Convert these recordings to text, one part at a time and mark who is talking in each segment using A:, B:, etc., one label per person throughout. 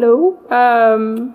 A: Hello. Um,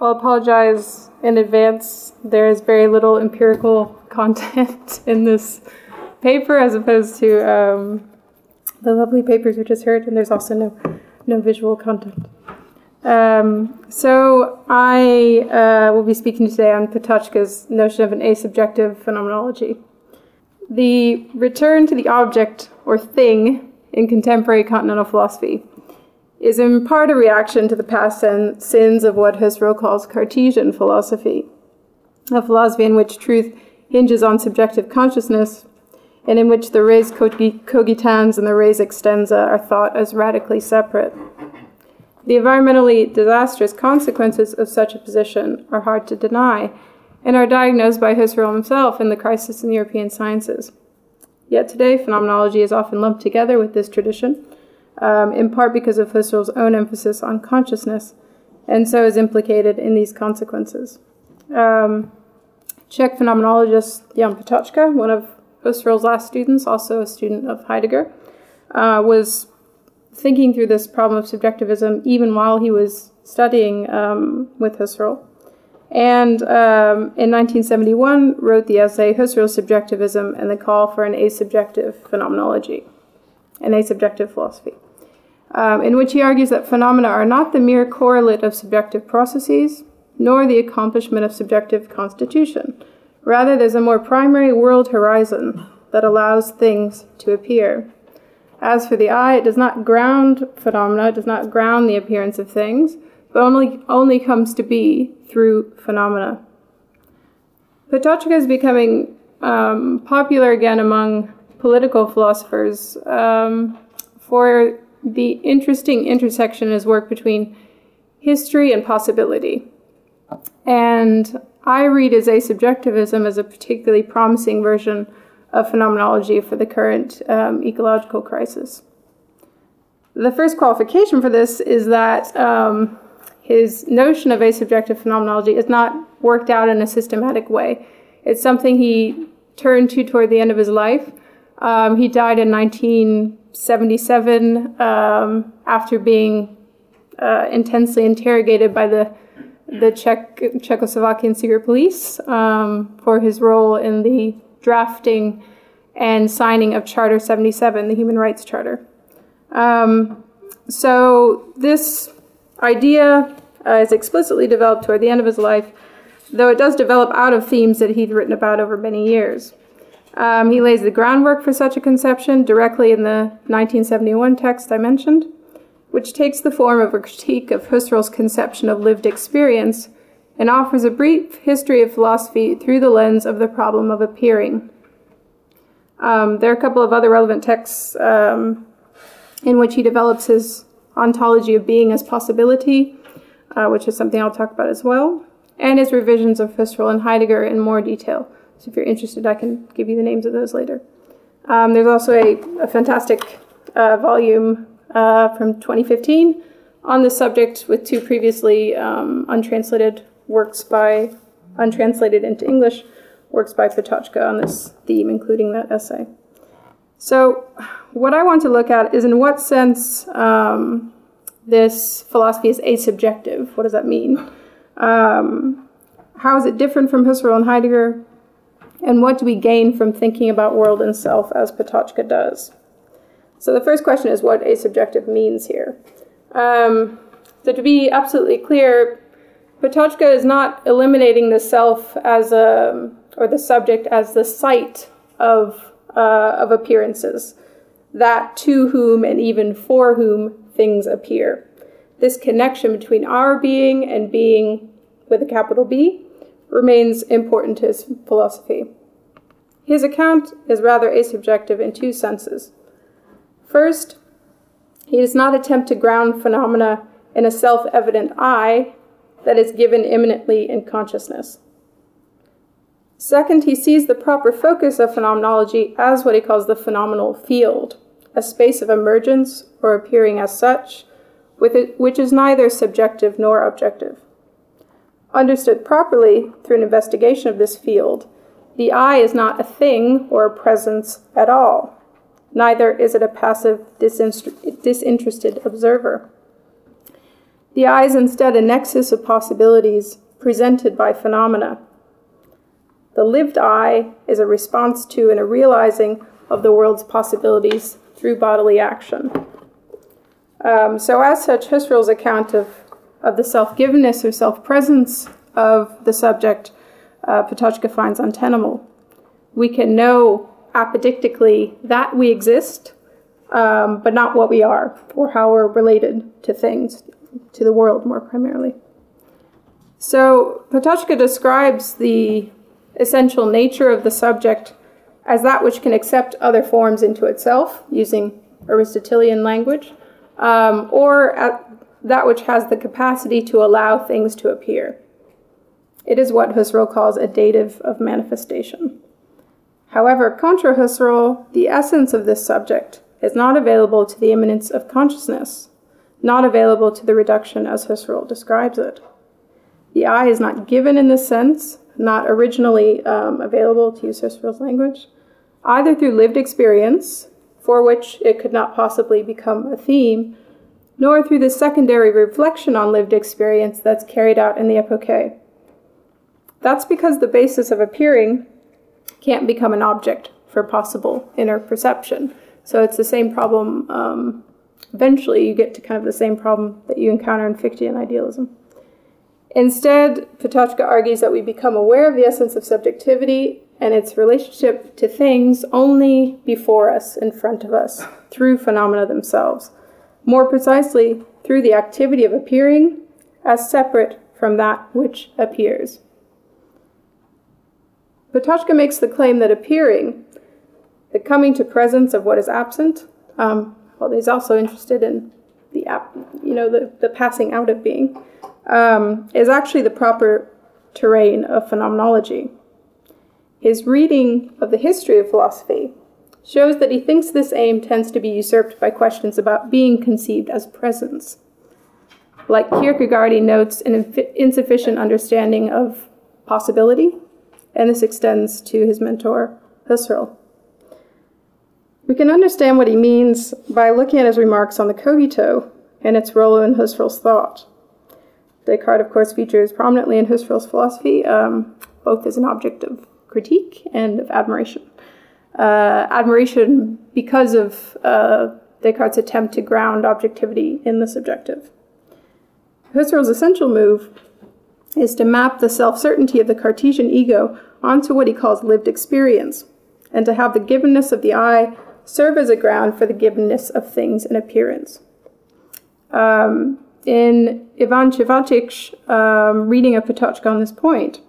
A: I'll apologize in advance. There is very little empirical content in this paper as opposed to um, the lovely papers we just heard, and there's also no, no visual content. Um, so I uh, will be speaking today on Patočka's notion of an asubjective phenomenology. The return to the object or thing in contemporary continental philosophy is in part a reaction to the past sins of what Husserl calls Cartesian philosophy, a philosophy in which truth hinges on subjective consciousness and in which the res cogitans and the res extensa are thought as radically separate. The environmentally disastrous consequences of such a position are hard to deny and are diagnosed by Husserl himself in The Crisis in European Sciences. Yet today, phenomenology is often lumped together with this tradition um, in part because of Husserl's own emphasis on consciousness, and so is implicated in these consequences. Um, Czech phenomenologist Jan Patočka, one of Husserl's last students, also a student of Heidegger, uh, was thinking through this problem of subjectivism even while he was studying um, with Husserl. And um, in 1971, wrote the essay Husserl's Subjectivism and the Call for an Asubjective Phenomenology, an asubjective philosophy um, in which he argues that phenomena are not the mere correlate of subjective processes, nor the accomplishment of subjective constitution. Rather, there's a more primary world horizon that allows things to appear. As for the I, it does not ground phenomena, it does not ground the appearance of things, but only, only comes to be through phenomena. Patočka is becoming um, popular again among political philosophers um, for the interesting intersection is work between history and possibility. And I read as asubjectivism as a particularly promising version of phenomenology for the current um, ecological crisis. The first qualification for this is that um, his notion of asubjective phenomenology is not worked out in a systematic way. It's something he turned to toward the end of his life. Um, he died in 19. 77 um, after being uh, intensely interrogated by the the Czech Czechoslovakian secret police um, for his role in the drafting and signing of Charter 77, the Human Rights Charter. Um, so this idea uh, is explicitly developed toward the end of his life, though it does develop out of themes that he'd written about over many years. Um, he lays the groundwork for such a conception directly in the 1971 text I mentioned, which takes the form of a critique of Husserl's conception of lived experience and offers a brief history of philosophy through the lens of the problem of appearing. Um, there are a couple of other relevant texts um, in which he develops his ontology of being as possibility, uh, which is something I'll talk about as well, and his revisions of Husserl and Heidegger in more detail. So if you're interested, I can give you the names of those later. Um, there's also a, a fantastic uh, volume uh, from 2015 on this subject with two previously um, untranslated works by, untranslated into English, works by Patočka on this theme, including that essay. So, what I want to look at is in what sense um, this philosophy is asubjective. What does that mean? Um, how is it different from Husserl and Heidegger? And what do we gain from thinking about world and self as Patočka does? So the first question is what asubjective means here. Um, so to be absolutely clear, Patočka is not eliminating the self as a, or the subject as the site of, uh, of appearances, that to whom and even for whom things appear. This connection between our being and being with a capital B remains important to his philosophy. His account is rather asubjective in two senses. First, he does not attempt to ground phenomena in a self evident I that is given immanently in consciousness. Second, he sees the proper focus of phenomenology as what he calls the phenomenal field, a space of emergence or appearing as such, which is neither subjective nor objective. Understood properly through an investigation of this field, the I is not a thing or a presence at all. Neither is it a passive, disinterested observer. The I is instead a nexus of possibilities presented by phenomena. The lived I is a response to and a realizing of the world's possibilities through bodily action. Um, so, as such, Husserl's account of, of the self givenness or self presence of the subject, uh, Patočka finds untenable. We can know apodictically that we exist, um, but not what we are or how we're related to things, to the world more primarily. So, Patočka describes the essential nature of the subject as that which can accept other forms into itself, using Aristotelian language, um, or that which has the capacity to allow things to appear. It is what Husserl calls a dative of manifestation. However, contra Husserl, the essence of this subject is not available to the immanence of consciousness, not available to the reduction as Husserl describes it. The I is not given in this sense, not originally um, available, to use Husserl's language, either through lived experience, for which it could not possibly become a theme, nor through the secondary reflection on lived experience that's carried out in the epoche. That's because the basis of appearing can't become an object for possible inner perception. So it's the same problem. Um, eventually, you get to kind of the same problem that you encounter in Fichtean idealism. Instead, Patočka argues that we become aware of the essence of subjectivity and its relationship to things only before us, in front of us, through phenomena themselves. More precisely, through the activity of appearing as separate from that which appears. Patočka makes the claim that appearing, the coming to presence of what is absent, um, well, he's also interested in the, you know, the, the passing out of being, um, is actually the proper terrain of phenomenology. His reading of the history of philosophy shows that he thinks this aim tends to be usurped by questions about being conceived as presence. Like Kierkegaard, he notes an insufficient understanding of possibility, and this extends to his mentor, Husserl. We can understand what he means by looking at his remarks on the cogito and its role in Husserl's thought. Descartes, of course, features prominently in Husserl's philosophy, um, both as an object of critique and of admiration. Uh, admiration because of uh, Descartes' attempt to ground objectivity in the subjective. Husserl's essential move is to map the self certainty of the Cartesian ego onto what he calls lived experience, and to have the givenness of the I serve as a ground for the givenness of things in appearance. Um, in Ivan Chvatík's um, reading of Patočka on this point,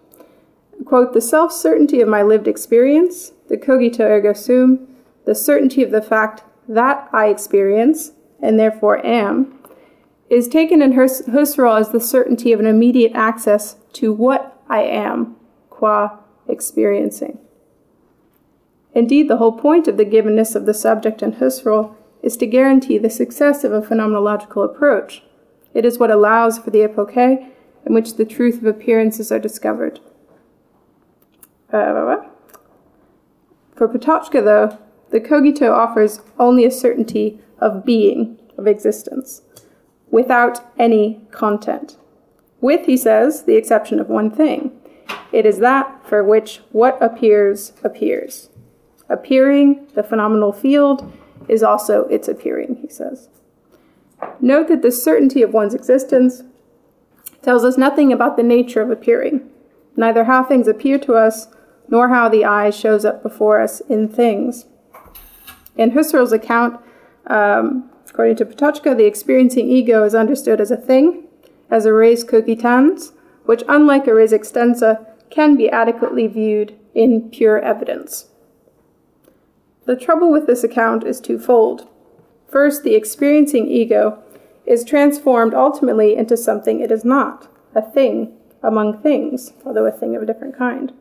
A: quote, the self certainty of my lived experience, the cogito ergo sum, the certainty of the fact that I experience, and therefore am, is taken in Husserl as the certainty of an immediate access to what I am, qua experiencing. Indeed, the whole point of the givenness of the subject in Husserl is to guarantee the success of a phenomenological approach. It is what allows for the epoche in which the truth of appearances are discovered. Uh, for Patočka, though, the cogito offers only a certainty of being, of existence, without any content. With, he says, the exception of one thing it is that for which what appears appears. Appearing, the phenomenal field, is also its appearing, he says. Note that the certainty of one's existence tells us nothing about the nature of appearing, neither how things appear to us nor how the I shows up before us in things. In Husserl's account, um, according to Patočka, the experiencing ego is understood as a thing, as a res cogitans, which, unlike a res extensa, can be adequately viewed in pure evidence. The trouble with this account is twofold. First, the experiencing ego is transformed ultimately into something it is not, a thing among things, although a thing of a different kind.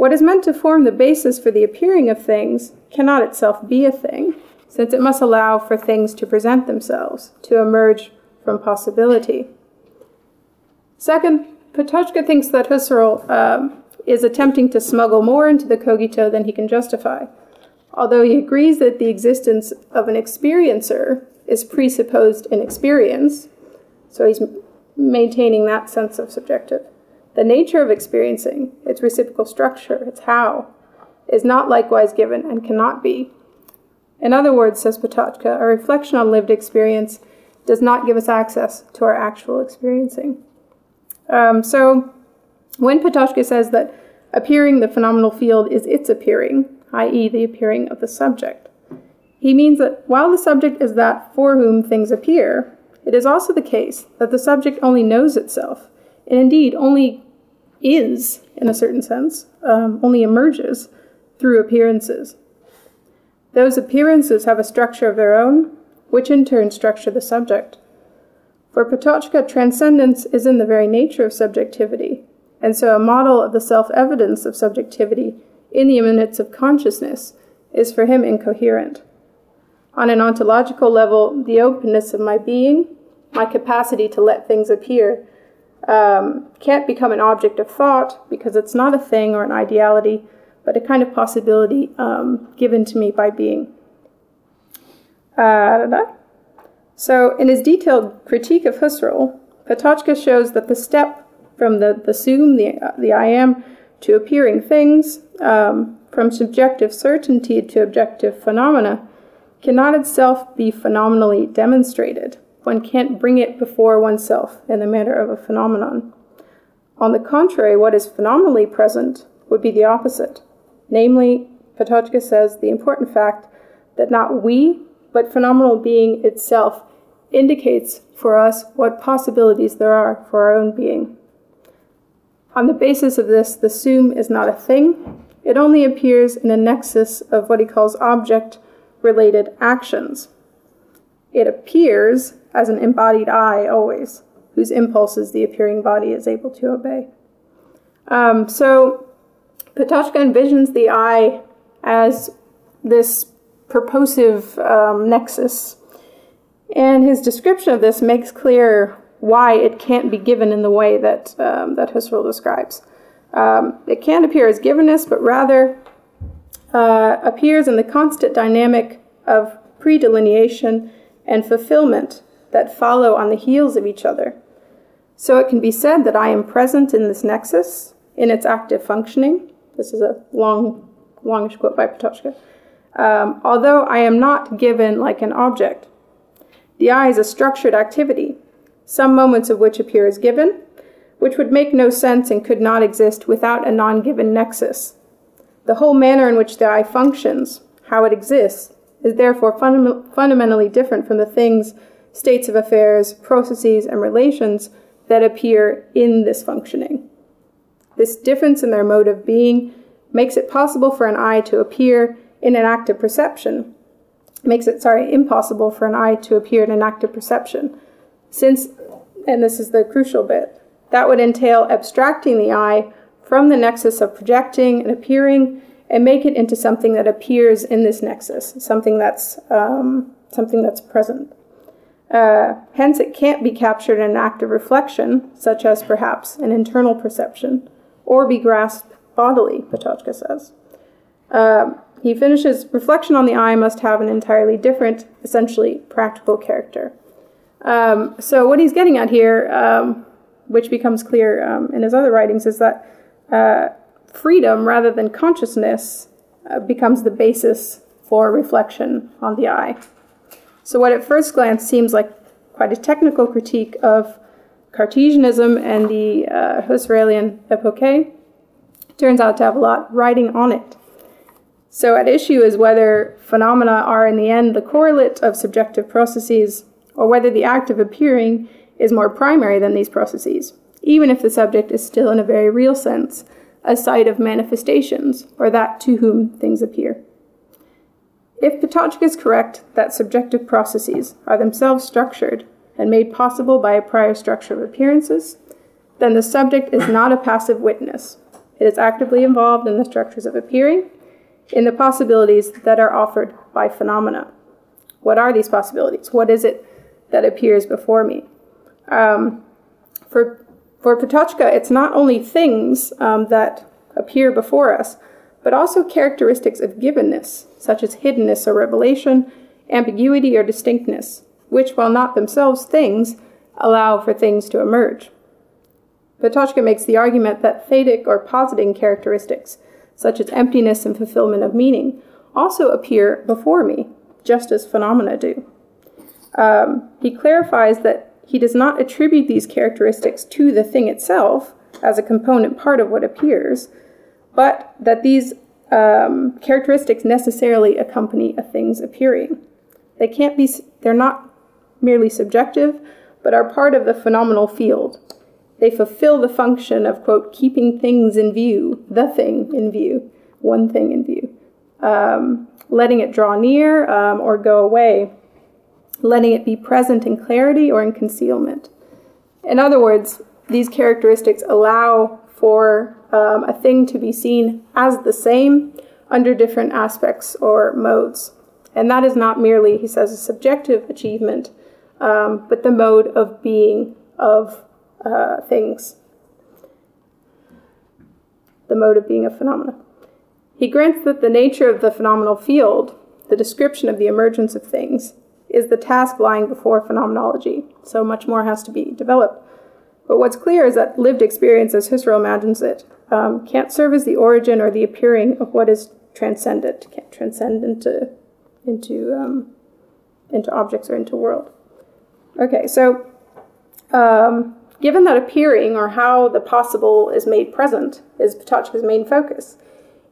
A: What is meant to form the basis for the appearing of things cannot itself be a thing, since it must allow for things to present themselves, to emerge from possibility. Second, Patočka thinks that Husserl um, is attempting to smuggle more into the cogito than he can justify, although he agrees that the existence of an experiencer is presupposed in experience. So he's maintaining that sense of subjective. The nature of experiencing, its reciprocal structure, its how, is not likewise given and cannot be. In other words, says Patočka, a reflection on lived experience does not give us access to our actual experiencing. Um, so, when Patočka says that appearing the phenomenal field is its appearing, i.e., the appearing of the subject, he means that while the subject is that for whom things appear, it is also the case that the subject only knows itself, and indeed only is, in a certain sense, um, only emerges through appearances. Those appearances have a structure of their own, which in turn structure the subject. For Patočka, transcendence is in the very nature of subjectivity, and so a model of the self evidence of subjectivity in the immanence of consciousness is for him incoherent. On an ontological level, the openness of my being, my capacity to let things appear, um, can't become an object of thought because it's not a thing or an ideality, but a kind of possibility um, given to me by being. Uh, so, in his detailed critique of Husserl, Patočka shows that the step from the, the sum, the, the I am, to appearing things, um, from subjective certainty to objective phenomena, cannot itself be phenomenally demonstrated. One can't bring it before oneself in the manner of a phenomenon. On the contrary, what is phenomenally present would be the opposite. Namely, Patočka says the important fact that not we, but phenomenal being itself indicates for us what possibilities there are for our own being. On the basis of this, the sum is not a thing, it only appears in a nexus of what he calls object related actions. It appears as an embodied I always, whose impulses the appearing body is able to obey. Um, so Patočka envisions the I as this purposive um, nexus, and his description of this makes clear why it can't be given in the way that um, that Husserl describes. Um, it can't appear as givenness, but rather uh, appears in the constant dynamic of predelineation and fulfillment that follow on the heels of each other. So it can be said that I am present in this nexus, in its active functioning. This is a long, longish quote by Patočka. Um, although I am not given like an object. The I is a structured activity, some moments of which appear as given, which would make no sense and could not exist without a non given nexus. The whole manner in which the I functions, how it exists, is therefore funda- fundamentally different from the things, states of affairs, processes, and relations that appear in this functioning. This difference in their mode of being makes it possible for an I to appear in an act of perception, makes it, sorry, impossible for an I to appear in an act of perception. Since, and this is the crucial bit, that would entail abstracting the I from the nexus of projecting and appearing and make it into something that appears in this nexus, something that's um, something that's present. Uh, hence, it can't be captured in an act of reflection, such as perhaps an internal perception, or be grasped bodily, Patočka says. Uh, he finishes reflection on the I must have an entirely different, essentially practical character. Um, so, what he's getting at here, um, which becomes clear um, in his other writings, is that uh, freedom rather than consciousness uh, becomes the basis for reflection on the I. So, what at first glance seems like quite a technical critique of Cartesianism and the uh, Husserlian epoche turns out to have a lot writing on it. So, at issue is whether phenomena are in the end the correlate of subjective processes, or whether the act of appearing is more primary than these processes, even if the subject is still, in a very real sense, a site of manifestations, or that to whom things appear. If Patočka is correct that subjective processes are themselves structured and made possible by a prior structure of appearances, then the subject is not a passive witness. It is actively involved in the structures of appearing, in the possibilities that are offered by phenomena. What are these possibilities? What is it that appears before me? Um, for for Patočka, it's not only things um, that appear before us, but also characteristics of givenness, such as hiddenness or revelation, ambiguity or distinctness, which, while not themselves things, allow for things to emerge. Patočka makes the argument that thetic or positing characteristics, such as emptiness and fulfillment of meaning, also appear before me, just as phenomena do. Um, he clarifies that he does not attribute these characteristics to the thing itself as a component part of what appears, but that these um, characteristics necessarily accompany a thing's appearing. They can't be, they're not merely subjective, but are part of the phenomenal field. They fulfill the function of, quote, keeping things in view, the thing in view, one thing in view, um, letting it draw near um, or go away, letting it be present in clarity or in concealment. In other words, these characteristics allow for um, a thing to be seen as the same under different aspects or modes. And that is not merely, he says, a subjective achievement, um, but the mode of being of uh, things, the mode of being of phenomena. He grants that the nature of the phenomenal field, the description of the emergence of things, is the task lying before phenomenology, so much more has to be developed. But what's clear is that lived experience, as Husserl imagines it, um, can't serve as the origin or the appearing of what is transcendent, can't transcend into, into, um, into objects or into world. Okay, so um, given that appearing or how the possible is made present is Patočka's main focus,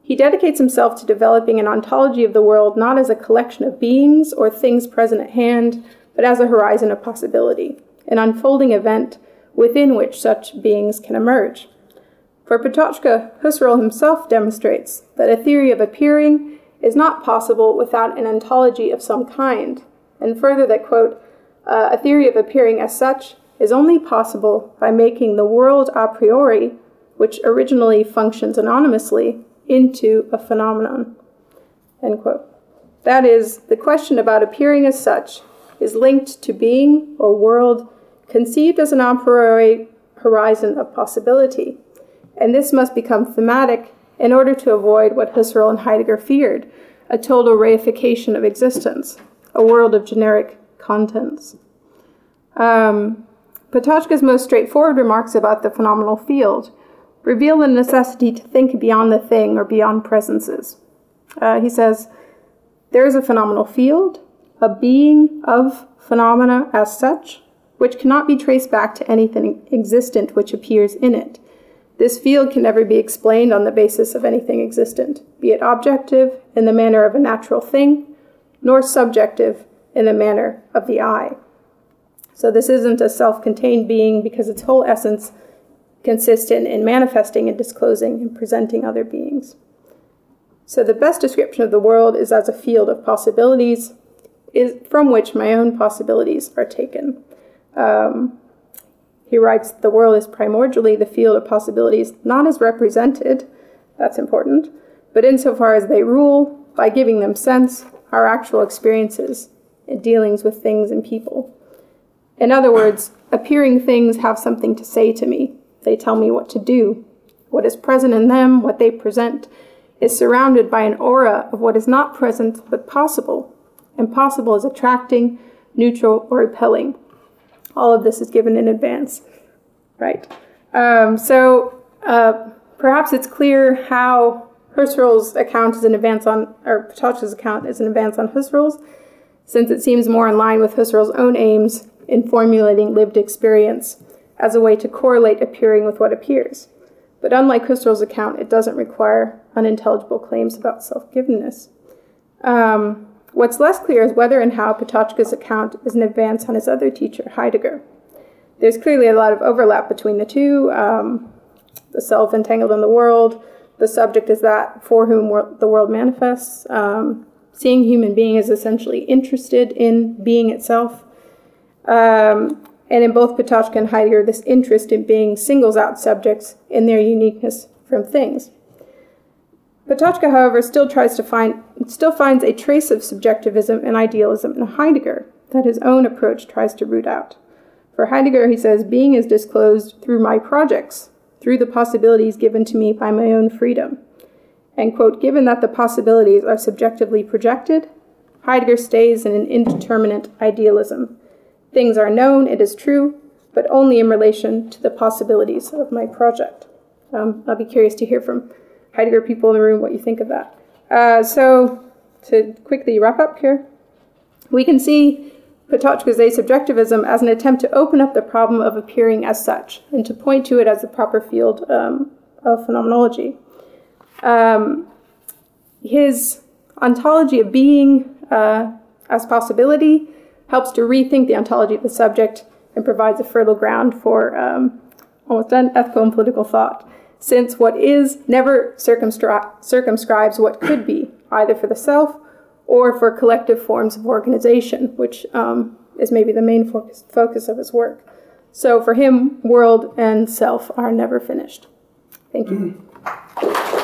A: he dedicates himself to developing an ontology of the world not as a collection of beings or things present at hand, but as a horizon of possibility, an unfolding event within which such beings can emerge. For Patočka, Husserl himself demonstrates that a theory of appearing is not possible without an ontology of some kind, and further that, quote, uh, a theory of appearing as such is only possible by making the world a priori, which originally functions anonymously, into a phenomenon. End quote. That is, the question about appearing as such is linked to being or world conceived as an priori horizon of possibility. And this must become thematic in order to avoid what Husserl and Heidegger feared a total reification of existence, a world of generic contents. Um, most straightforward remarks about the phenomenal field reveal the necessity to think beyond the thing or beyond presences. Uh, he says, There is a phenomenal field, a being of phenomena as such, which cannot be traced back to anything existent which appears in it. This field can never be explained on the basis of anything existent, be it objective in the manner of a natural thing, nor subjective in the manner of the I. So this isn't a self contained being because its whole essence consists in, in manifesting and disclosing and presenting other beings. So the best description of the world is as a field of possibilities, is from which my own possibilities are taken. Um, he writes, The world is primordially the field of possibilities, not as represented, that's important, but insofar as they rule, by giving them sense, our actual experiences and dealings with things and people. In other words, appearing things have something to say to me. They tell me what to do. What is present in them, what they present, is surrounded by an aura of what is not present but possible. And possible is attracting, neutral, or repelling. All of this is given in advance, right? Um, so uh, perhaps it's clear how Husserl's account is an advance on, or Patočka's account is an advance on Husserl's, since it seems more in line with Husserl's own aims in formulating lived experience as a way to correlate appearing with what appears. But unlike Husserl's account, it doesn't require unintelligible claims about self givenness. Um, What's less clear is whether and how Patočka's account is an advance on his other teacher, Heidegger. There's clearly a lot of overlap between the two. Um, the self entangled in the world, the subject is that for whom wor- the world manifests. Um, seeing human being is essentially interested in being itself. Um, and in both Patočka and Heidegger, this interest in being singles out subjects in their uniqueness from things. Patočka, however, still tries to find, still finds a trace of subjectivism and idealism in Heidegger that his own approach tries to root out. For Heidegger, he says, being is disclosed through my projects, through the possibilities given to me by my own freedom. And, quote, given that the possibilities are subjectively projected, Heidegger stays in an indeterminate idealism. Things are known, it is true, but only in relation to the possibilities of my project. Um, I'll be curious to hear from Heidegger people in the room what you think of that. Uh, so, to quickly wrap up here, we can see Patočka's asubjectivism as an attempt to open up the problem of appearing as such and to point to it as the proper field um, of phenomenology. Um, his ontology of being uh, as possibility helps to rethink the ontology of the subject and provides a fertile ground for um, almost ethical and political thought, since what is never circumscri- circumscribes what could be, either for the self or for collective forms of organization, which um, is maybe the main focus, focus of his work. So for him, world and self are never finished. Thank you.